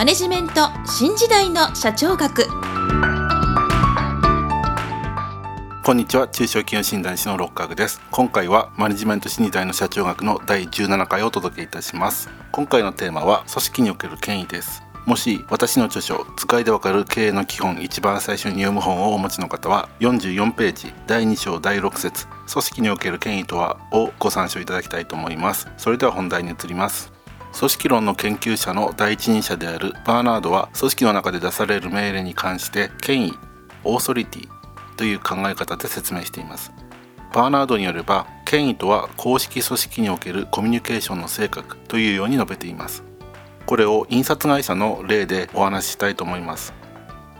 マネジメント新時代の社長学。こんにちは。中小企業診断士の六角です。今回はマネジメント新時代の社長学の第17回をお届けいたします。今回のテーマは組織における権威です。もし私の著書「使いでわかる経営の基本」一番最初に読む本をお持ちの方は44ページ第2章第6節組織における権威とは」をご参照いただきたいと思います。それでは本題に移ります。組織論の研究者の第一人者であるバーナードは組織の中で出される命令に関して権威オーソリティという考え方で説明しています。バーナードによれば権威とは公式組織におけるコミュニケーションの性格というように述べています。これを印刷会社の例でお話ししたいと思います。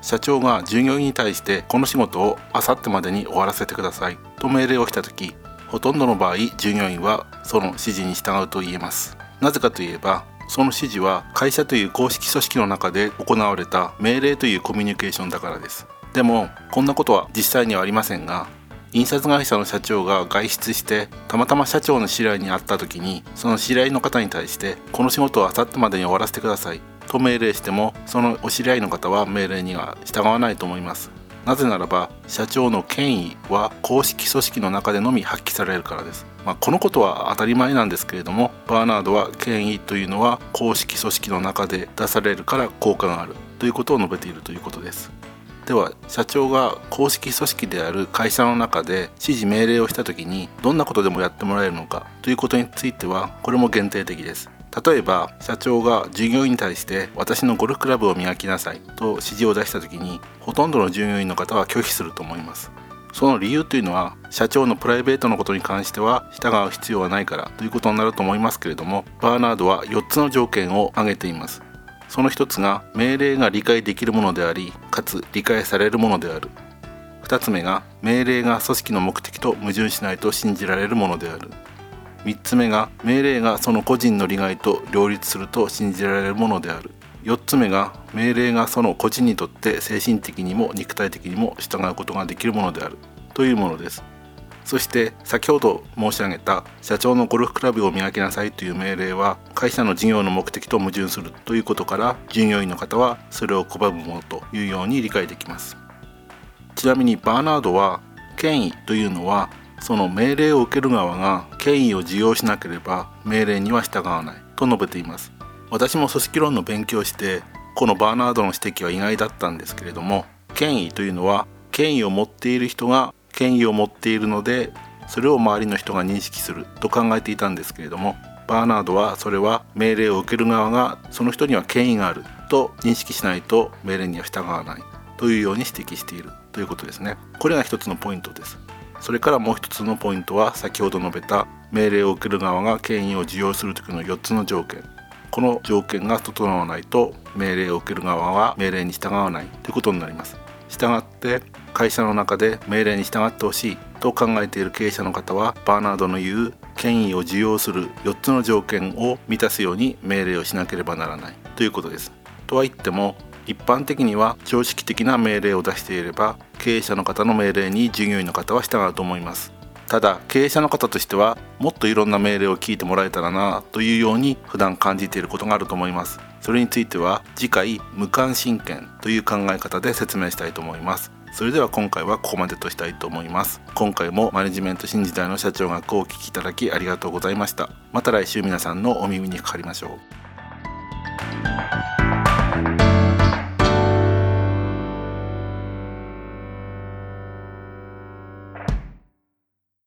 社長が従業員に対してこの仕事をあさってまでに終わらせてくださいと命令をした時ほとんどの場合従業員はその指示に従うと言えます。なぜかといえばその指示は会社という公式組織の中で行われた命令というコミュニケーションだからです。でもこんなことは実際にはありませんが印刷会社の社長が外出してたまたま社長の知り合いに会った時にその知り合いの方に対してこの仕事をあさってまでに終わらせてくださいと命令してもそのお知り合いの方は命令には従わないと思います。なぜならば社長の権威は公式組織の中でのみ発揮されるからです、まあ、このことは当たり前なんですけれどもバーナードは権威というのは公式組織の中で出されるから効果があるということを述べているということです。では社長が公式組織である会社の中で指示命令をした時にどんなことでもやってもらえるのかということについてはこれも限定的です。例えば社長が従業員に対して私のゴルフクラブを磨きなさいと指示を出した時にほとんどの従業員の方は拒否すると思います。その理由というのは社長のプライベートのことに関しては従う必要はないからということになると思いますけれどもバーナードは4つの条件を挙げています。その一つが命令が理解できるものでありかつ理解されるものである。2つ目が命令が組織の目的と矛盾しないと信じられるものである。3つ目が命令がその個人の利害と両立すると信じられるものである。4つ目が命令がその個人にとって精神的にも肉体的にも従うことができるものである。というものです。そして先ほど申し上げた社長のゴルフクラブを磨きなさいという命令は会社の事業の目的と矛盾するということから従業員の方はそれを拒むものというように理解できます。ちなみにバーナードは権威というのはその命令を受ける側が権威を受容しなければ命令には従わない。と述べています。私も組織論の勉強をしてこのバーナードの指摘は意外だったんですけれども権威というのは権威を持っている人が権威を持っているのでそれを周りの人が認識すると考えていたんですけれどもバーナードはそれは命令を受ける側がその人には権威があると認識しないと命令には従わないというように指摘しているということですね。これが一つのポイントです。それからもう一つのポイントは先ほど述べた命令を受ける側が権威を受容する時の4つの条件。この条件が整わないと命令を受ける側は命令に従わない。ということになります。従って会社の中で命令に従ってほしい。と考えている経営者の方はバーナードの言う権威を受容する4つの条件を満たすように命令をしなければならない。ということです。とは言っても一般的には常識的な命令を出していれば経営者の方の命令に従業員の方は従うと思います。ただ経営者の方としてはもっといろんな命令を聞いてもらえたらなというように普段感じていることがあると思います。それについては次回無関心権という考え方で説明したいと思います。それでは今回はここまでとしたいと思います。今回もマネジメント新時代の社長学をお聞きいただきありがとうございました。また来週皆さんのお耳にかかりましょう。